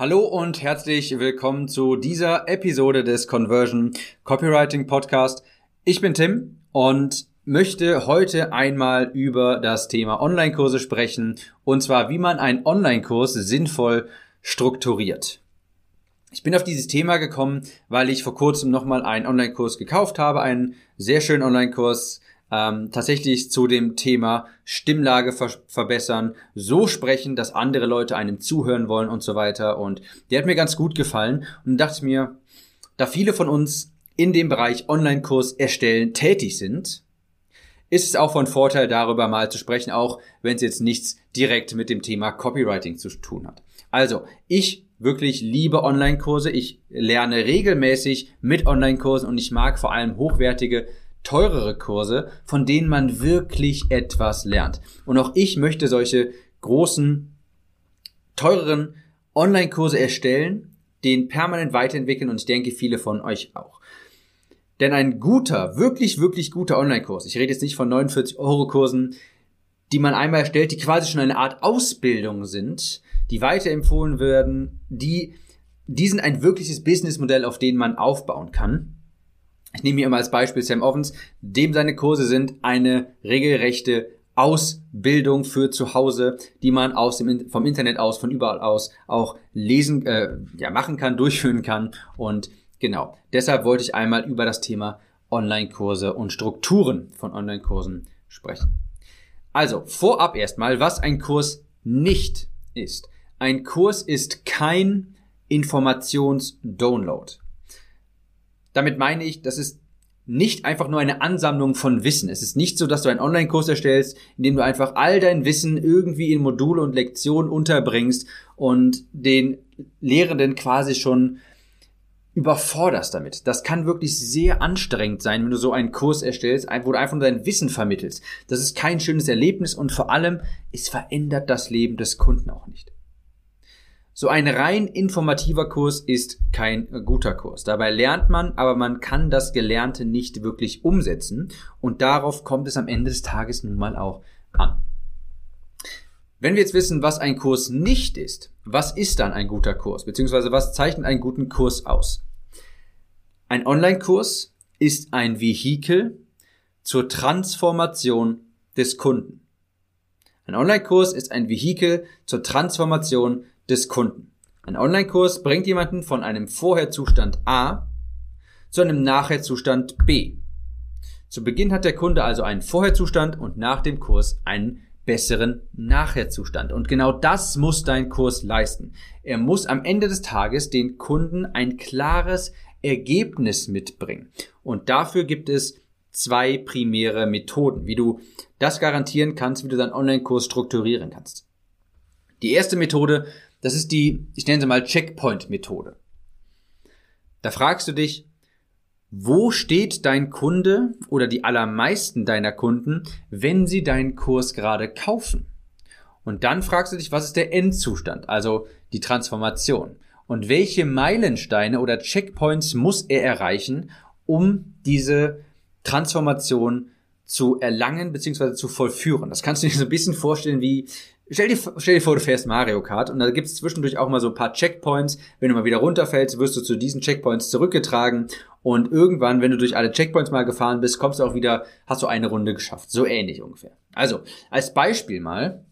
Hallo und herzlich willkommen zu dieser Episode des Conversion Copywriting Podcast. Ich bin Tim und möchte heute einmal über das Thema Online-Kurse sprechen und zwar, wie man einen Online-Kurs sinnvoll strukturiert. Ich bin auf dieses Thema gekommen, weil ich vor kurzem nochmal einen Online-Kurs gekauft habe, einen sehr schönen Online-Kurs, ähm, tatsächlich zu dem Thema Stimmlage ver verbessern, so sprechen, dass andere Leute einem zuhören wollen und so weiter. Und der hat mir ganz gut gefallen und dachte mir, da viele von uns in dem Bereich Online-Kurs erstellen tätig sind, ist es auch von Vorteil, darüber mal zu sprechen, auch wenn es jetzt nichts direkt mit dem Thema Copywriting zu tun hat. Also, ich wirklich liebe Online-Kurse. Ich lerne regelmäßig mit Online-Kursen und ich mag vor allem hochwertige teurere Kurse, von denen man wirklich etwas lernt. Und auch ich möchte solche großen, teureren Online-Kurse erstellen, den permanent weiterentwickeln und ich denke viele von euch auch. Denn ein guter, wirklich, wirklich guter Online-Kurs, ich rede jetzt nicht von 49 Euro Kursen, die man einmal erstellt, die quasi schon eine Art Ausbildung sind, die weiterempfohlen werden, die, die sind ein wirkliches Businessmodell, auf dem man aufbauen kann ich nehme hier immer als Beispiel Sam Ovens, dem seine Kurse sind eine regelrechte Ausbildung für zu Hause, die man aus dem, vom Internet aus, von überall aus auch lesen, äh, ja, machen kann, durchführen kann. Und genau, deshalb wollte ich einmal über das Thema Online-Kurse und Strukturen von Online-Kursen sprechen. Also, vorab erstmal, was ein Kurs nicht ist. Ein Kurs ist kein Informations-Download. Damit meine ich, das ist nicht einfach nur eine Ansammlung von Wissen. Es ist nicht so, dass du einen Online-Kurs erstellst, in dem du einfach all dein Wissen irgendwie in Module und Lektionen unterbringst und den Lehrenden quasi schon überforderst damit. Das kann wirklich sehr anstrengend sein, wenn du so einen Kurs erstellst, wo du einfach nur dein Wissen vermittelst. Das ist kein schönes Erlebnis und vor allem, es verändert das Leben des Kunden auch nicht. So ein rein informativer Kurs ist kein guter Kurs. Dabei lernt man, aber man kann das Gelernte nicht wirklich umsetzen und darauf kommt es am Ende des Tages nun mal auch an. Wenn wir jetzt wissen, was ein Kurs nicht ist, was ist dann ein guter Kurs, beziehungsweise was zeichnet einen guten Kurs aus? Ein Online-Kurs ist ein Vehikel zur Transformation des Kunden. Ein Online-Kurs ist ein Vehikel zur Transformation des Kunden. Ein Online-Kurs bringt jemanden von einem Vorherzustand A zu einem Nachherzustand B. Zu Beginn hat der Kunde also einen Vorherzustand und nach dem Kurs einen besseren Nachherzustand. Und genau das muss dein Kurs leisten. Er muss am Ende des Tages den Kunden ein klares Ergebnis mitbringen. Und dafür gibt es zwei primäre Methoden, wie du das garantieren kannst, wie du deinen Online-Kurs strukturieren kannst. Die erste Methode das ist die, ich nenne sie mal Checkpoint-Methode. Da fragst du dich, wo steht dein Kunde oder die allermeisten deiner Kunden, wenn sie deinen Kurs gerade kaufen? Und dann fragst du dich, was ist der Endzustand, also die Transformation? Und welche Meilensteine oder Checkpoints muss er erreichen, um diese Transformation zu erlangen bzw. zu vollführen? Das kannst du dir so ein bisschen vorstellen wie Stell dir, stell dir vor, du fährst Mario Kart und da gibt es zwischendurch auch mal so ein paar Checkpoints. Wenn du mal wieder runterfällst, wirst du zu diesen Checkpoints zurückgetragen und irgendwann, wenn du durch alle Checkpoints mal gefahren bist, kommst du auch wieder, hast du eine Runde geschafft. So ähnlich ungefähr. Also, als Beispiel mal,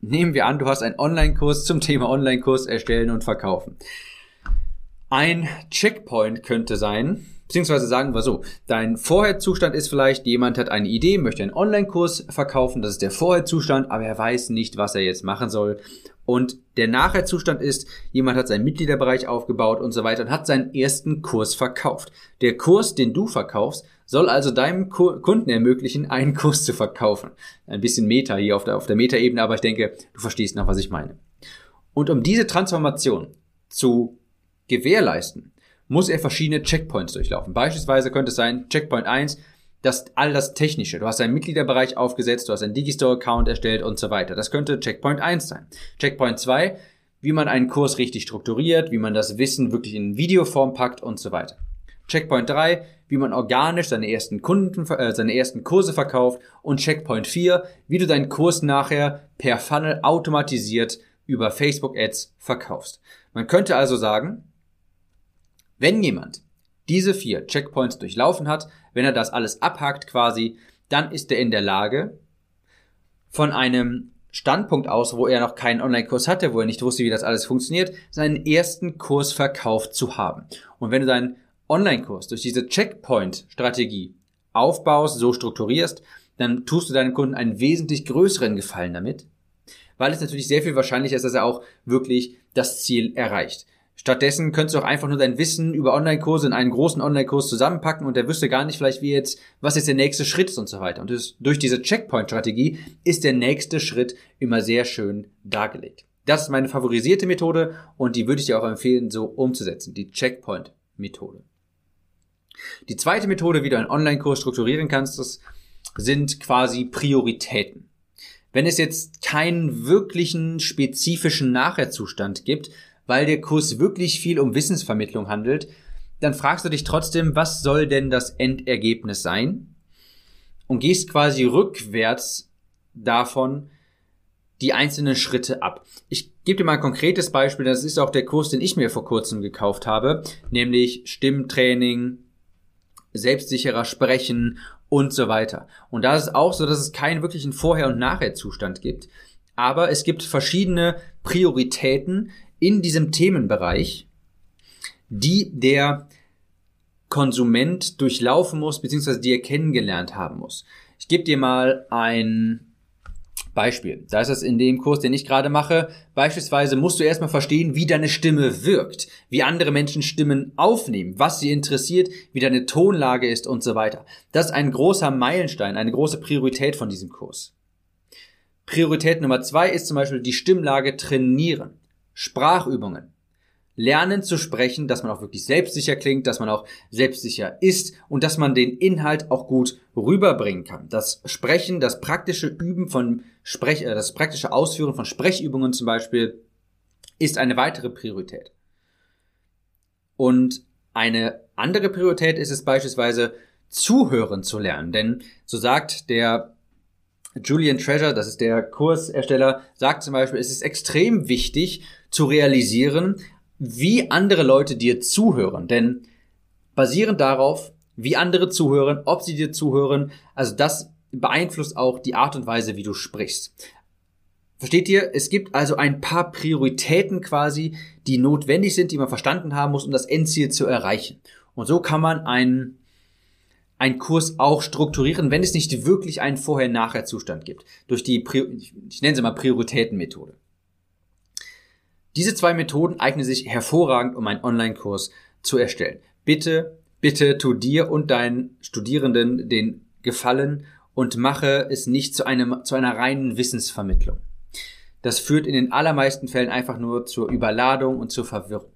nehmen wir an, du hast einen Online-Kurs zum Thema Online-Kurs erstellen und verkaufen. Ein Checkpoint könnte sein, Beziehungsweise sagen wir so, dein Vorherzustand ist vielleicht, jemand hat eine Idee, möchte einen Online-Kurs verkaufen, das ist der Vorherzustand, aber er weiß nicht, was er jetzt machen soll. Und der Nachherzustand ist, jemand hat seinen Mitgliederbereich aufgebaut und so weiter und hat seinen ersten Kurs verkauft. Der Kurs, den du verkaufst, soll also deinem Kunden ermöglichen, einen Kurs zu verkaufen. Ein bisschen Meta hier auf der, auf der Meta-Ebene, aber ich denke, du verstehst noch, was ich meine. Und um diese Transformation zu gewährleisten, muss er verschiedene Checkpoints durchlaufen. Beispielsweise könnte es sein, Checkpoint 1, das all das Technische. Du hast einen Mitgliederbereich aufgesetzt, du hast einen Digistore-Account erstellt und so weiter. Das könnte Checkpoint 1 sein. Checkpoint 2, wie man einen Kurs richtig strukturiert, wie man das Wissen wirklich in Videoform packt und so weiter. Checkpoint 3, wie man organisch seine ersten Kunden, äh, seine ersten Kurse verkauft und Checkpoint 4, wie du deinen Kurs nachher per Funnel automatisiert über Facebook Ads verkaufst. Man könnte also sagen, wenn jemand diese vier Checkpoints durchlaufen hat, wenn er das alles abhakt quasi, dann ist er in der Lage, von einem Standpunkt aus, wo er noch keinen Online-Kurs hatte, wo er nicht wusste, wie das alles funktioniert, seinen ersten Kurs verkauft zu haben. Und wenn du deinen Online-Kurs durch diese Checkpoint-Strategie aufbaust, so strukturierst, dann tust du deinen Kunden einen wesentlich größeren Gefallen damit, weil es natürlich sehr viel wahrscheinlicher ist, dass er auch wirklich das Ziel erreicht. Stattdessen könntest du auch einfach nur dein Wissen über Online-Kurse in einen großen Online-Kurs zusammenpacken und der wüsste gar nicht vielleicht, wie jetzt, was jetzt der nächste Schritt ist und so weiter. Und durch diese Checkpoint-Strategie ist der nächste Schritt immer sehr schön dargelegt. Das ist meine favorisierte Methode und die würde ich dir auch empfehlen, so umzusetzen. Die Checkpoint-Methode. Die zweite Methode, wie du einen Online-Kurs strukturieren kannst, das sind quasi Prioritäten. Wenn es jetzt keinen wirklichen spezifischen Nachherzustand gibt, weil der Kurs wirklich viel um Wissensvermittlung handelt, dann fragst du dich trotzdem, was soll denn das Endergebnis sein? Und gehst quasi rückwärts davon die einzelnen Schritte ab. Ich gebe dir mal ein konkretes Beispiel, das ist auch der Kurs, den ich mir vor kurzem gekauft habe, nämlich Stimmtraining, selbstsicherer Sprechen und so weiter. Und da ist es auch so, dass es keinen wirklichen Vorher- und Nachher-Zustand gibt. Aber es gibt verschiedene Prioritäten, in diesem Themenbereich, die der Konsument durchlaufen muss, beziehungsweise die er kennengelernt haben muss. Ich gebe dir mal ein Beispiel. Da ist es in dem Kurs, den ich gerade mache. Beispielsweise musst du erstmal verstehen, wie deine Stimme wirkt, wie andere Menschen Stimmen aufnehmen, was sie interessiert, wie deine Tonlage ist und so weiter. Das ist ein großer Meilenstein, eine große Priorität von diesem Kurs. Priorität Nummer zwei ist zum Beispiel die Stimmlage trainieren. Sprachübungen. Lernen zu sprechen, dass man auch wirklich selbstsicher klingt, dass man auch selbstsicher ist und dass man den Inhalt auch gut rüberbringen kann. Das Sprechen, das praktische Üben von Sprech, äh, das praktische Ausführen von Sprechübungen zum Beispiel ist eine weitere Priorität. Und eine andere Priorität ist es beispielsweise, zuhören zu lernen. Denn so sagt der Julian Treasure, das ist der Kursersteller, sagt zum Beispiel, es ist extrem wichtig zu realisieren, wie andere Leute dir zuhören. Denn basierend darauf, wie andere zuhören, ob sie dir zuhören, also das beeinflusst auch die Art und Weise, wie du sprichst. Versteht ihr? Es gibt also ein paar Prioritäten quasi, die notwendig sind, die man verstanden haben muss, um das Endziel zu erreichen. Und so kann man einen einen Kurs auch strukturieren, wenn es nicht wirklich einen Vorher-Nachher-Zustand gibt. Durch die, ich nenne sie mal Prioritätenmethode. Diese zwei Methoden eignen sich hervorragend, um einen Online-Kurs zu erstellen. Bitte, bitte tu dir und deinen Studierenden den Gefallen und mache es nicht zu, einem, zu einer reinen Wissensvermittlung. Das führt in den allermeisten Fällen einfach nur zur Überladung und zur Verwirrung.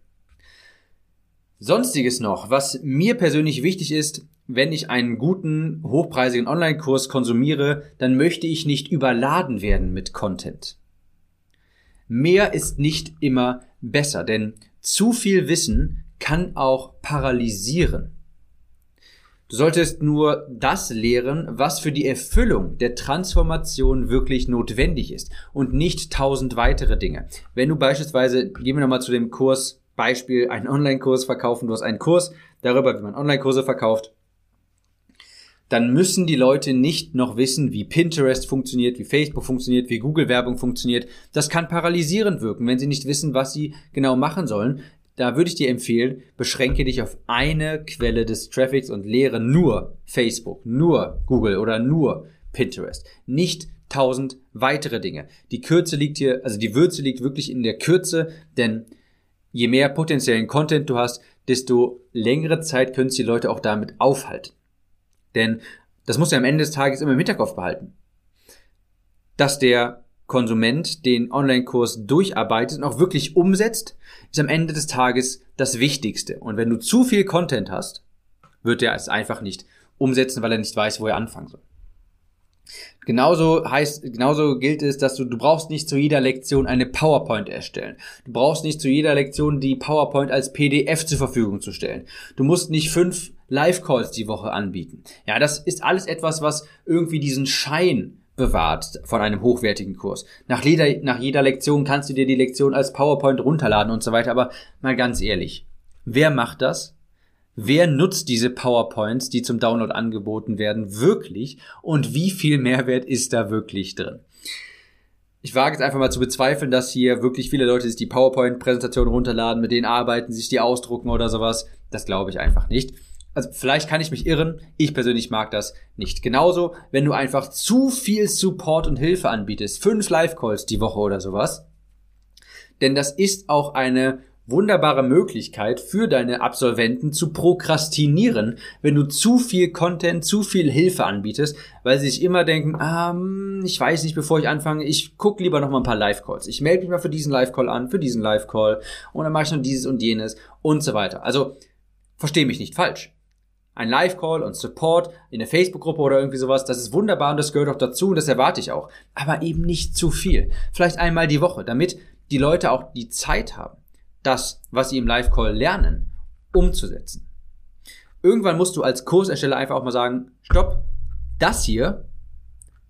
Sonstiges noch, was mir persönlich wichtig ist, wenn ich einen guten, hochpreisigen Online-Kurs konsumiere, dann möchte ich nicht überladen werden mit Content. Mehr ist nicht immer besser, denn zu viel Wissen kann auch paralysieren. Du solltest nur das lehren, was für die Erfüllung der Transformation wirklich notwendig ist und nicht tausend weitere Dinge. Wenn du beispielsweise, gehen wir nochmal zu dem Kurs Beispiel einen Online-Kurs verkaufen, du hast einen Kurs darüber, wie man Online-Kurse verkauft, dann müssen die Leute nicht noch wissen, wie Pinterest funktioniert, wie Facebook funktioniert, wie Google-Werbung funktioniert. Das kann paralysierend wirken, wenn sie nicht wissen, was sie genau machen sollen. Da würde ich dir empfehlen, beschränke dich auf eine Quelle des Traffics und lehre nur Facebook, nur Google oder nur Pinterest. Nicht tausend weitere Dinge. Die Kürze liegt hier, also die Würze liegt wirklich in der Kürze, denn je mehr potenziellen Content du hast, desto längere Zeit können sich die Leute auch damit aufhalten. Denn das muss ja am Ende des Tages immer im Hinterkopf behalten. Dass der Konsument den Online-Kurs durcharbeitet und auch wirklich umsetzt, ist am Ende des Tages das Wichtigste. Und wenn du zu viel Content hast, wird er es einfach nicht umsetzen, weil er nicht weiß, wo er anfangen soll. Genauso heißt, genauso gilt es, dass du, du brauchst nicht zu jeder Lektion eine PowerPoint erstellen. Du brauchst nicht zu jeder Lektion die PowerPoint als PDF zur Verfügung zu stellen. Du musst nicht fünf Live-Calls die Woche anbieten. Ja, das ist alles etwas, was irgendwie diesen Schein bewahrt von einem hochwertigen Kurs. Nach jeder, nach jeder Lektion kannst du dir die Lektion als PowerPoint runterladen und so weiter, aber mal ganz ehrlich, wer macht das? Wer nutzt diese PowerPoints, die zum Download angeboten werden, wirklich und wie viel Mehrwert ist da wirklich drin? Ich wage jetzt einfach mal zu bezweifeln, dass hier wirklich viele Leute sich die PowerPoint-Präsentation runterladen, mit denen arbeiten, sich die ausdrucken oder sowas. Das glaube ich einfach nicht also vielleicht kann ich mich irren, ich persönlich mag das nicht. Genauso, wenn du einfach zu viel Support und Hilfe anbietest, fünf Live-Calls die Woche oder sowas, denn das ist auch eine wunderbare Möglichkeit für deine Absolventen zu prokrastinieren, wenn du zu viel Content, zu viel Hilfe anbietest, weil sie sich immer denken, ähm, ich weiß nicht, bevor ich anfange, ich gucke lieber noch mal ein paar Live-Calls. Ich melde mich mal für diesen Live-Call an, für diesen Live-Call und dann mache ich noch dieses und jenes und so weiter. Also, verstehe mich nicht falsch ein Live-Call und Support in der Facebook-Gruppe oder irgendwie sowas, das ist wunderbar und das gehört auch dazu und das erwarte ich auch. Aber eben nicht zu viel. Vielleicht einmal die Woche, damit die Leute auch die Zeit haben, das, was sie im Live-Call lernen, umzusetzen. Irgendwann musst du als Kursersteller einfach auch mal sagen, stopp, das hier,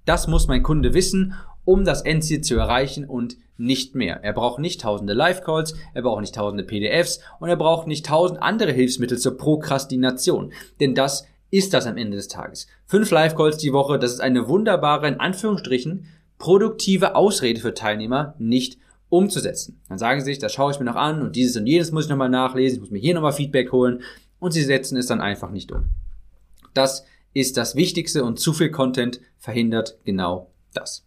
das muss mein Kunde wissen um das Endziel zu erreichen und nicht mehr. Er braucht nicht tausende Live-Calls, er braucht nicht tausende PDFs und er braucht nicht tausend andere Hilfsmittel zur Prokrastination. Denn das ist das am Ende des Tages. Fünf Live-Calls die Woche, das ist eine wunderbare, in Anführungsstrichen, produktive Ausrede für Teilnehmer, nicht umzusetzen. Dann sagen sie sich, das schaue ich mir noch an und dieses und jenes muss ich nochmal nachlesen, ich muss mir hier nochmal Feedback holen und sie setzen es dann einfach nicht um. Das ist das Wichtigste und zu viel Content verhindert genau das.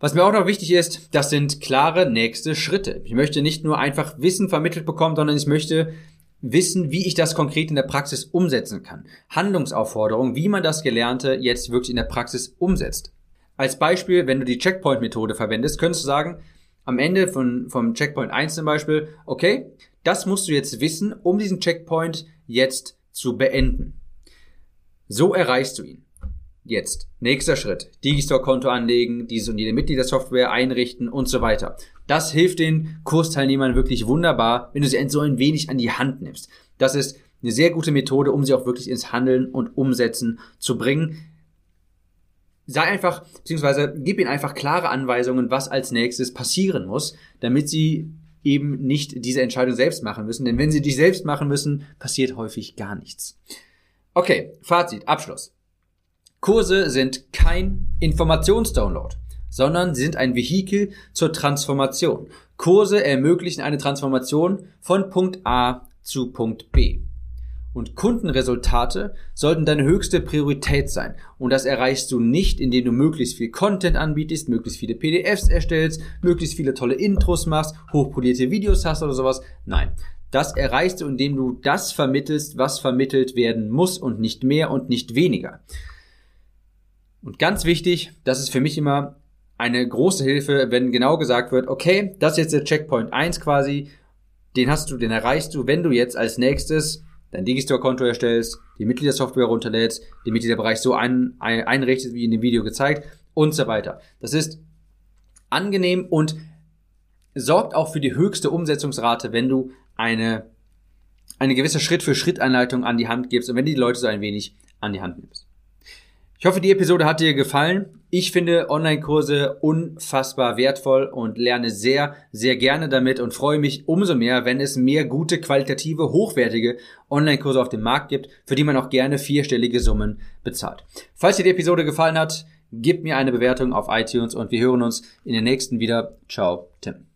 Was mir auch noch wichtig ist, das sind klare nächste Schritte. Ich möchte nicht nur einfach Wissen vermittelt bekommen, sondern ich möchte wissen, wie ich das konkret in der Praxis umsetzen kann. Handlungsaufforderungen, wie man das Gelernte jetzt wirklich in der Praxis umsetzt. Als Beispiel, wenn du die Checkpoint-Methode verwendest, könntest du sagen, am Ende von, vom Checkpoint 1 zum Beispiel, okay, das musst du jetzt wissen, um diesen Checkpoint jetzt zu beenden. So erreichst du ihn. Jetzt. Nächster Schritt. Digistore-Konto anlegen, diese und jede Mitgliedersoftware einrichten und so weiter. Das hilft den Kursteilnehmern wirklich wunderbar, wenn du sie so ein wenig an die Hand nimmst. Das ist eine sehr gute Methode, um sie auch wirklich ins Handeln und Umsetzen zu bringen. Sei einfach, beziehungsweise gib ihnen einfach klare Anweisungen, was als nächstes passieren muss, damit sie eben nicht diese Entscheidung selbst machen müssen. Denn wenn sie die selbst machen müssen, passiert häufig gar nichts. Okay, Fazit, Abschluss. Kurse sind kein Informationsdownload, sondern sind ein Vehikel zur Transformation. Kurse ermöglichen eine Transformation von Punkt A zu Punkt B. Und Kundenresultate sollten deine höchste Priorität sein. Und das erreichst du nicht, indem du möglichst viel Content anbietest, möglichst viele PDFs erstellst, möglichst viele tolle Intros machst, hochpolierte Videos hast oder sowas. Nein. Das erreichst du, indem du das vermittelst, was vermittelt werden muss und nicht mehr und nicht weniger. Und ganz wichtig, das ist für mich immer eine große Hilfe, wenn genau gesagt wird, okay, das ist jetzt der Checkpoint 1 quasi, den hast du, den erreichst du, wenn du jetzt als nächstes dein Digistore-Konto erstellst, die Mitgliedersoftware runterlädst, den Mitgliederbereich so ein, ein, einrichtest, wie in dem Video gezeigt und so weiter. Das ist angenehm und sorgt auch für die höchste Umsetzungsrate, wenn du eine, eine gewisse Schritt-für-Schritt-Anleitung an die Hand gibst und wenn du die Leute so ein wenig an die Hand nimmst. Ich hoffe, die Episode hat dir gefallen. Ich finde Online-Kurse unfassbar wertvoll und lerne sehr, sehr gerne damit und freue mich umso mehr, wenn es mehr gute, qualitative, hochwertige Online-Kurse auf dem Markt gibt, für die man auch gerne vierstellige Summen bezahlt. Falls dir die Episode gefallen hat, gib mir eine Bewertung auf iTunes und wir hören uns in der nächsten wieder. Ciao, Tim.